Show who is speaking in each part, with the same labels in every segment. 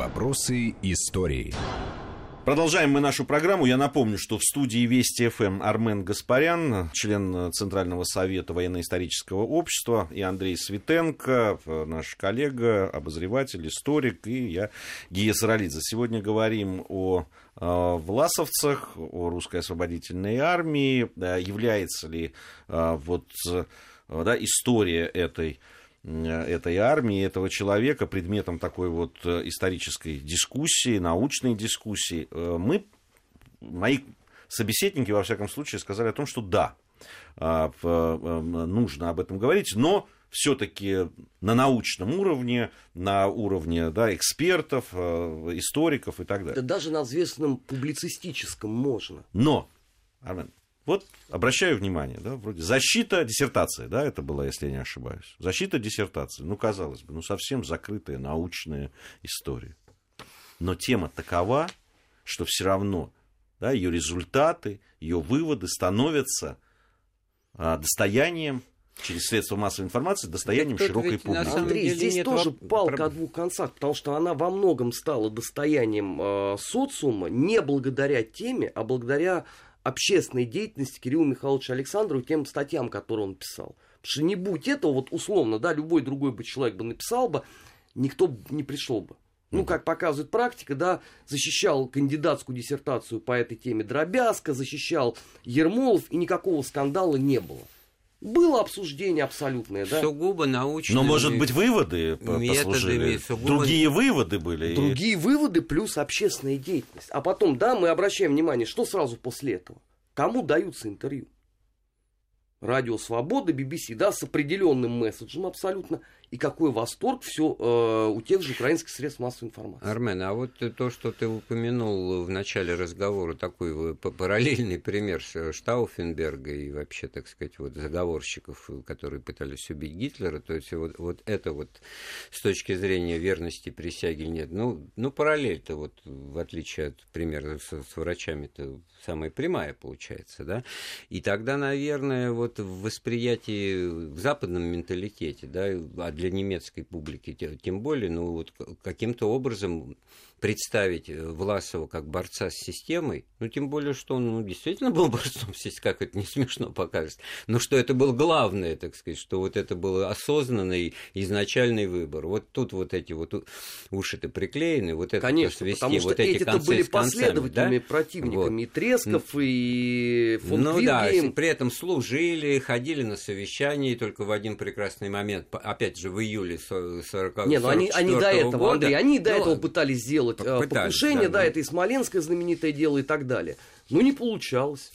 Speaker 1: Вопросы истории.
Speaker 2: Продолжаем мы нашу программу. Я напомню, что в студии Вести ФМ Армен Гаспарян, член Центрального совета военно-исторического общества, и Андрей Светенко, наш коллега, обозреватель, историк, и я, Гия Саралидзе. Сегодня говорим о э, власовцах, о русской освободительной армии, является ли э, вот, э, да, история этой этой армии, этого человека предметом такой вот э, исторической дискуссии, научной дискуссии. Э, мы, мои собеседники, во всяком случае, сказали о том, что да, нужно об этом говорить, но все-таки на научном уровне, на уровне да, экспертов, э, историков и так далее.
Speaker 3: Да даже на известном публицистическом можно.
Speaker 2: Но, Армен, вот обращаю внимание, да, вроде защита диссертации, да, это была, если я не ошибаюсь. Защита диссертации, ну, казалось бы, ну, совсем закрытая научная история. Но тема такова, что все равно да, ее результаты, ее выводы становятся а, достоянием через средства массовой информации достоянием Тут широкой публики.
Speaker 3: Андрей, здесь тоже воп... палка о двух концах, потому что она во многом стала достоянием э, социума не благодаря теме, а благодаря общественной деятельности Кирилла Михайловича Александрова, тем статьям, которые он писал. Потому что не будь этого, вот условно, да, любой другой бы человек бы написал бы, никто не пришел бы. Ну, как показывает практика, да, защищал кандидатскую диссертацию по этой теме Дробязко, защищал Ермолов, и никакого скандала не было. Было обсуждение абсолютное, да?
Speaker 4: Сугубо научные.
Speaker 2: Но, может быть, выводы послужили? Сугубо... Другие выводы были?
Speaker 3: Другие выводы плюс общественная деятельность. А потом, да, мы обращаем внимание, что сразу после этого? Кому даются интервью? Радио Свобода, BBC, да, с определенным месседжем абсолютно и какой восторг все э, у тех же украинских средств массовой информации.
Speaker 4: Армен, а вот то, что ты упомянул в начале разговора, такой параллельный пример Штауфенберга и вообще, так сказать, вот заговорщиков, которые пытались убить Гитлера, то есть вот, вот это вот с точки зрения верности присяги нет. Ну, ну параллель-то вот, в отличие от примера с, с врачами-то самая прямая получается, да? И тогда, наверное, вот в восприятии в западном менталитете, да, а для немецкой публики, тем более, ну вот каким-то образом представить э, Власова как борца с системой, ну, тем более, что он ну, действительно был борцом с системой, как это не смешно покажется, но что это был главное, так сказать, что вот это был осознанный изначальный выбор. Вот тут вот эти вот уши-то приклеены, вот это
Speaker 3: Конечно,
Speaker 4: свести,
Speaker 3: потому что
Speaker 4: вот эти
Speaker 3: эти
Speaker 4: концы
Speaker 3: были последовательными
Speaker 4: да?
Speaker 3: противниками, вот. и Тресков, и фон
Speaker 4: Ну
Speaker 3: Квиргейм.
Speaker 4: да, при этом служили, ходили на совещания, и только в один прекрасный момент, опять же, в июле 40
Speaker 3: Не, ну они, они до этого,
Speaker 4: года,
Speaker 3: Андрей, они до
Speaker 4: ну,
Speaker 3: этого пытались сделать э,
Speaker 4: пытались,
Speaker 3: покушение,
Speaker 4: да,
Speaker 3: да,
Speaker 4: ну.
Speaker 3: это и Смоленское знаменитое дело и так далее. Но не получалось.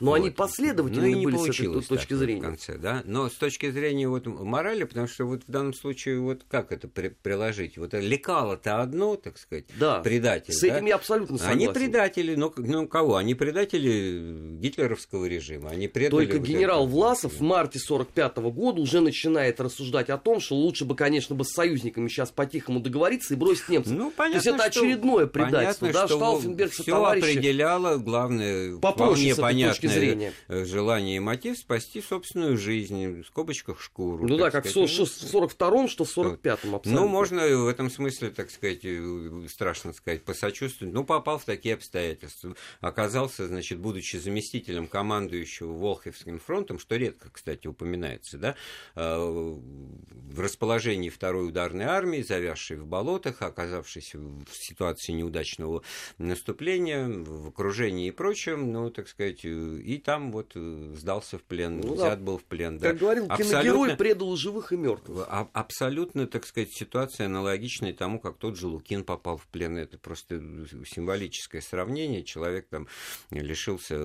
Speaker 3: Но
Speaker 4: Вот.
Speaker 3: они последовательны
Speaker 4: Ну, не
Speaker 3: были с этой точки зрения.
Speaker 4: Конце, да? Но с точки зрения вот морали, потому что вот в данном случае вот как это при- приложить? Вот лекало-то одно, так сказать,
Speaker 3: Да,
Speaker 4: предатель,
Speaker 3: с
Speaker 4: да?
Speaker 3: этим я абсолютно согласен.
Speaker 4: Они предатели, но ну, кого? Они предатели гитлеровского режима. Они предали
Speaker 3: Только
Speaker 4: вот
Speaker 3: генерал
Speaker 4: это.
Speaker 3: Власов в марте 45 года уже начинает рассуждать о том, что лучше бы, конечно, бы с союзниками сейчас по-тихому договориться и бросить немцев.
Speaker 4: Ну,
Speaker 3: То
Speaker 4: понятно,
Speaker 3: есть это
Speaker 4: что-
Speaker 3: очередное предательство.
Speaker 4: Понятно,
Speaker 3: да,
Speaker 4: что
Speaker 3: Штауфенберг
Speaker 4: все
Speaker 3: товарищи
Speaker 4: определяло, главное,
Speaker 3: попроще
Speaker 4: вполне
Speaker 3: этой точки зрения.
Speaker 4: э, желание и мотив спасти собственную жизнь, в скобочках шкуру.
Speaker 3: Ну да, как в
Speaker 4: сказать.
Speaker 3: в 42-м, что в 45-м абсолютно.
Speaker 4: Ну, можно в этом смысле, так сказать, э, страшно сказать, посочувствовать. Ну, попал в такие обстоятельства. Оказался, значит, будучи заместителем командующего Волховским фронтом, что редко, кстати, упоминается, да, э, в расположении второй ударной армии, завязшей в болотах, оказавшись в ситуации неудачного наступления, в окружении и прочем, ну, так сказать, и там вот э, сдался в плен,
Speaker 3: Ну да.
Speaker 4: взят был в плен. да.
Speaker 3: Как говорил
Speaker 4: Абсолютно-
Speaker 3: киногерой, предал живых и мертвых.
Speaker 4: а- Абсолютно, так сказать, ситуация аналогичная тому, как тот же Лукин попал в плен. Это просто символическое сравнение. Человек там лишился э,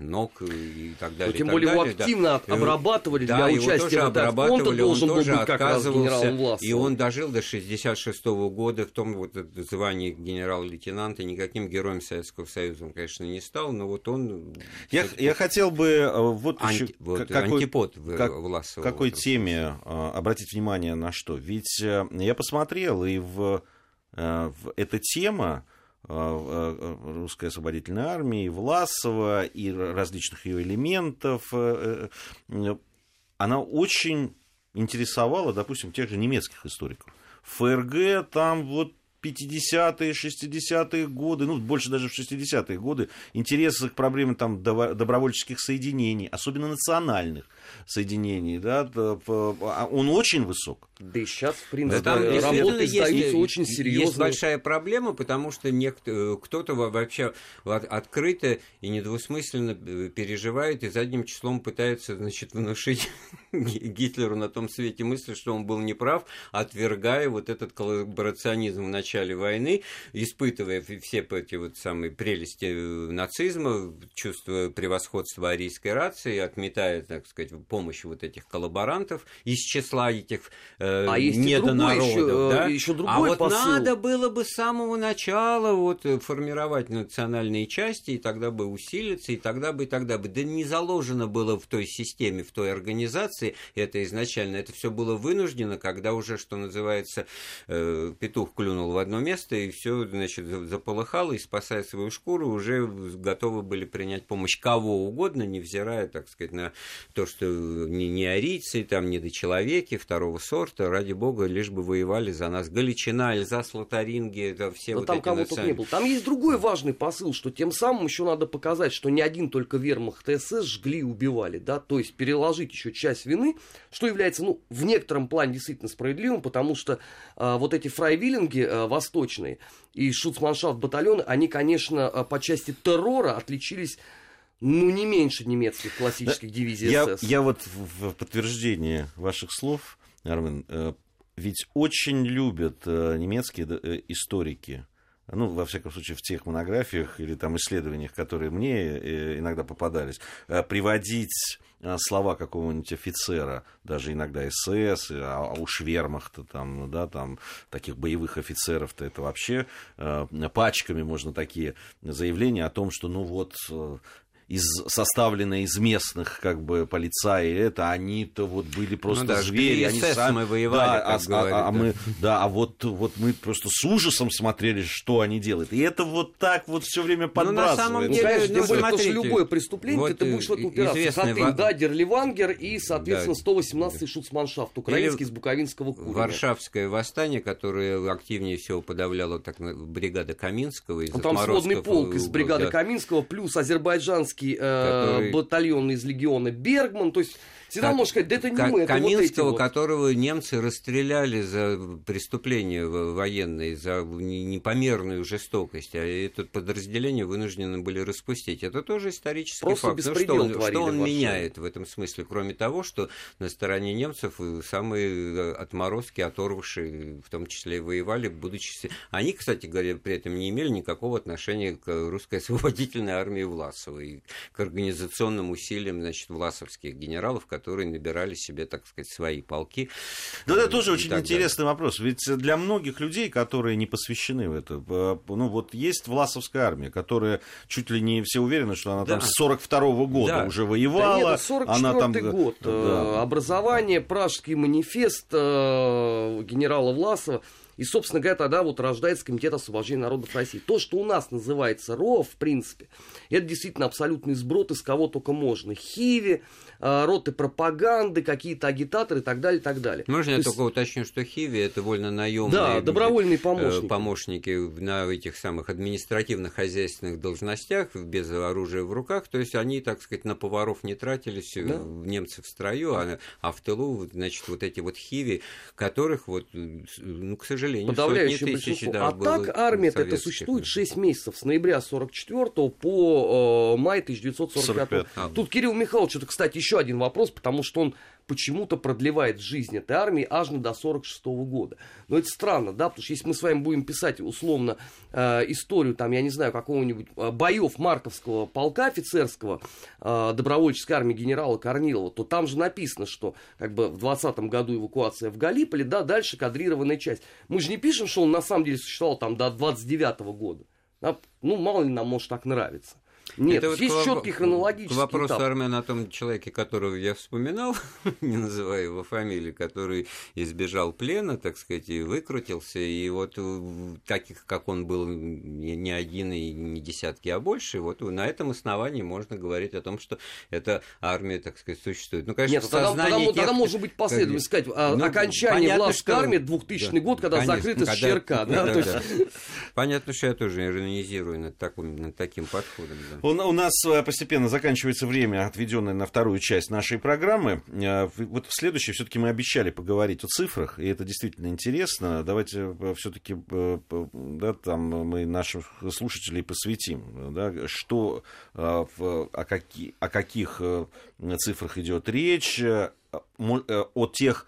Speaker 4: ног и так
Speaker 3: Но
Speaker 4: далее.
Speaker 3: Ну, тем более его
Speaker 4: далее, да.
Speaker 3: активно
Speaker 4: Э,
Speaker 3: обрабатывали
Speaker 4: да,
Speaker 3: для
Speaker 4: его
Speaker 3: участия
Speaker 4: тоже обрабатывали, он
Speaker 3: должен был
Speaker 4: тоже
Speaker 3: быть как раз
Speaker 4: отказывался. И он дожил до 66 года в том вот звании генерал-лейтенанта. Никаким героем Советского Союза он, конечно, не стал, но вот он...
Speaker 2: Я, я хотел бы э, вот
Speaker 4: анти-
Speaker 2: еще
Speaker 4: вот,
Speaker 2: какой,
Speaker 4: антипод
Speaker 2: как-
Speaker 4: Власова в
Speaker 2: какой
Speaker 4: этом
Speaker 2: теме э, обратить внимание на что? Ведь э, я посмотрел, и в, э, в эта тема э, э, русской освободительной армии, и Власова, и различных ее элементов, э, э, она очень интересовала, допустим, тех же немецких историков. ФРГ там вот 50-е, 60-е годы, ну, больше даже в 60-е годы, интерес к проблеме там добровольческих соединений, особенно национальных соединений, да, а он очень высок.
Speaker 3: Да и сейчас, в принципе, да, там, работы есть, очень серьезно.
Speaker 4: Есть большая проблема, потому что некто, кто-то вообще открыто и недвусмысленно э, переживает и задним числом пытается, значит, внушить Гитлеру на том свете мысли, что он был неправ, отвергая вот этот коллаборационизм в начале войны, испытывая все эти вот самые прелести э, нацизма, чувствуя превосходство арийской рации, отметая, так сказать, помощь вот этих коллаборантов из числа этих э, а недонародов. Еще, да? еще другой а вот посыл. надо было бы с самого начала вот э, формировать национальные части, и тогда бы усилиться, и тогда бы, и тогда бы. Да не заложено было в той системе, в той организации это изначально. Это все было вынуждено, когда уже, что называется, э, петух клюнул в одно место, и все, значит, заполыхало, и спасая свою шкуру, уже готовы были принять помощь кого угодно, невзирая, так сказать, на то, что не, не арийцы, там, не до человеки второго сорта, ради бога, лишь бы воевали за нас. Галичина, Эльзас, Лотаринги, это все
Speaker 3: Но
Speaker 4: вот
Speaker 3: там
Speaker 4: эти
Speaker 3: кого национальные... не было. Там есть другой важный посыл, что тем самым еще надо показать, что не один только вермахт СС жгли и убивали, да, то есть переложить еще часть вины, что является, ну, в некотором плане действительно справедливым, потому что а, вот эти фрайвиллинги а, восточные и шуцманшафт батальоны, они, конечно, а, по части террора отличились ну, не меньше немецких классических да, дивизий
Speaker 2: я, СС. Я вот в подтверждение ваших слов, Армен, э, ведь очень любят э, немецкие э, историки, ну, во всяком случае, в тех монографиях или там исследованиях, которые мне иногда попадались, приводить слова какого-нибудь офицера, даже иногда СС, а, уж вермахта, там, да, там, таких боевых офицеров-то это вообще пачками можно такие заявления о том, что, ну вот, из, составленная из местных как бы полицаи, это они-то вот были просто ну, да, звери, они сами
Speaker 4: воевали,
Speaker 2: да, а, говорит, а, а, да. мы, да, а вот вот мы просто с ужасом смотрели, что они делают, и это вот так вот все время подбрасывает. Ну, на самом
Speaker 3: деле, ну, конечно, ну, более, что любое преступление, вот ты будешь в этом упираться. Хатынь, в... да, Дерливангер и, соответственно, да. 118-й шуцманшафт, украинский Или из Буковинского курения.
Speaker 4: Варшавское восстание, которое активнее всего подавляло так, бригада Каминского из ну,
Speaker 3: Там сводный полк из бригады да. Каминского, плюс азербайджанский немецкий э, который... батальон из легиона Бергман, то есть Всегда как, можно сказать, да это не мы, это
Speaker 4: Каминского,
Speaker 3: вот
Speaker 4: которого немцы расстреляли за преступления военные, за непомерную жестокость, а это подразделение вынуждены были распустить. Это тоже исторический Просто факт. Ну, что он, что он меняет в этом смысле, кроме того, что на стороне немцев самые э, отморозки, оторвавшие, в том числе и воевали, будучи... Они, кстати говоря, при этом не имели никакого отношения к русской освободительной армии Власова и к организационным усилиям значит, власовских генералов, которые которые набирали себе, так сказать, свои полки.
Speaker 2: Да, это тоже очень интересный далее. вопрос. Ведь для многих людей, которые не посвящены в это, ну вот есть Власовская армия, которая чуть ли не все уверены, что она да. там с 42 -го года да. уже воевала. Да нет,
Speaker 3: 44 она там... год. Да. Э, образование, Пражский манифест э, генерала Власова. И, собственно говоря, тогда вот рождается Комитет освобождения народов России. То, что у нас называется РО, в принципе, это действительно абсолютный сброд, из кого только можно. Хиви, а, роты пропаганды, какие-то агитаторы и так далее, и так далее.
Speaker 4: Можно я есть... только уточню, что Хиви это вольно наемные
Speaker 3: да, добровольные помощники.
Speaker 4: помощники на этих самых административно-хозяйственных должностях, без оружия в руках, то есть они, так сказать, на поваров не тратились, да. немцы в строю, а, а в тылу, значит, вот эти вот Хиви, которых вот, ну, к сожалению,
Speaker 3: Подавляющее большинство. Да, а так армия это существует 6 месяцев, с ноября 44 по э, май 1945. 45. А. Тут Кирилл Михайлович, это, кстати, еще один вопрос, потому что он почему-то продлевает жизнь этой армии аж до 46 года. Но это странно, да, потому что если мы с вами будем писать условно э, историю, там, я не знаю, какого-нибудь э, боев Марковского полка офицерского э, добровольческой армии генерала Корнилова, то там же написано, что как бы в 20 году эвакуация в Галиполе, да, дальше кадрированная часть. Мы же не пишем, что он на самом деле существовал там до 29 года. Да? Ну, мало ли нам может так нравится. Нет,
Speaker 4: Это
Speaker 3: здесь
Speaker 4: вот
Speaker 3: четкий хронологический
Speaker 4: К вопросу
Speaker 3: этап.
Speaker 4: Армена о том человеке, которого я вспоминал, не называя его фамилии, который избежал плена, так сказать, и выкрутился, и вот таких, как он был, не один и не десятки, а больше, вот на этом основании можно говорить о том, что эта армия, так сказать, существует. Ну, конечно,
Speaker 3: Нет,
Speaker 4: в
Speaker 3: тогда, тогда,
Speaker 4: тех-
Speaker 3: тогда может быть последовательность сказать, а,
Speaker 4: Ну,
Speaker 3: окончание власской
Speaker 4: что-
Speaker 3: армии 2000
Speaker 4: да,
Speaker 3: год, когда
Speaker 4: конечно,
Speaker 3: закрыта
Speaker 4: когда-
Speaker 3: ЩРК. Да,
Speaker 4: да, да.
Speaker 3: есть-
Speaker 4: Понятно, что я тоже иронизирую над, таким, над таким подходом. да.
Speaker 2: У, у нас э, постепенно заканчивается время, отведенное на вторую часть нашей программы. Э, Вот в следующей все-таки мы обещали поговорить о цифрах, и это действительно интересно. Давайте все-таки да, там мы наших слушателей посвятим, да, что э, о, каки- о каких э, цифрах идет речь, э, э, о тех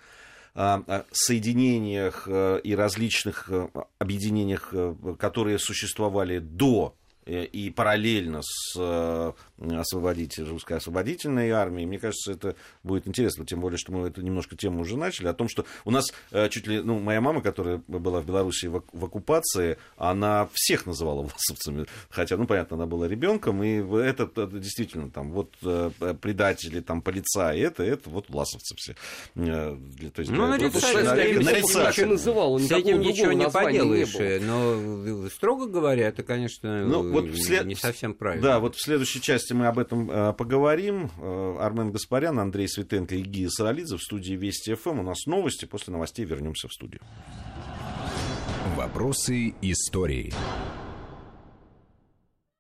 Speaker 2: соединениях э, и различных э, объединениях, э, которые существовали до э, и параллельно с э, освободитель, русской освободительной армией. Мне кажется, это будет интересно, тем более, что мы эту немножко тему уже начали, о том, что у нас э, чуть ли, ну, моя мама, которая была в Беларуси в, в оккупации, она всех называла власовцами, хотя, ну, понятно, она была ребенком, и это, это действительно там вот э, предатели, там полицаи, это, это вот власовцы все. Э, для- то есть,
Speaker 4: Ну,
Speaker 2: для-
Speaker 4: нарицать,
Speaker 2: на-
Speaker 4: да,
Speaker 2: на-
Speaker 4: нарицать.
Speaker 2: нарицать.
Speaker 3: иначе называл,
Speaker 4: С
Speaker 3: никакого
Speaker 4: этим ничего не поделаешь, э, но, строго говоря, это, конечно,
Speaker 2: Ну, вот
Speaker 4: не- не совсем правильно.
Speaker 2: Да, вот в следующей части мы об этом э, поговорим. Э, Армен Гаспарян, Андрей Светенко и Гия Саралидзе в студии Вести ФМ. У нас новости. После новостей вернемся в студию.
Speaker 1: Вопросы истории.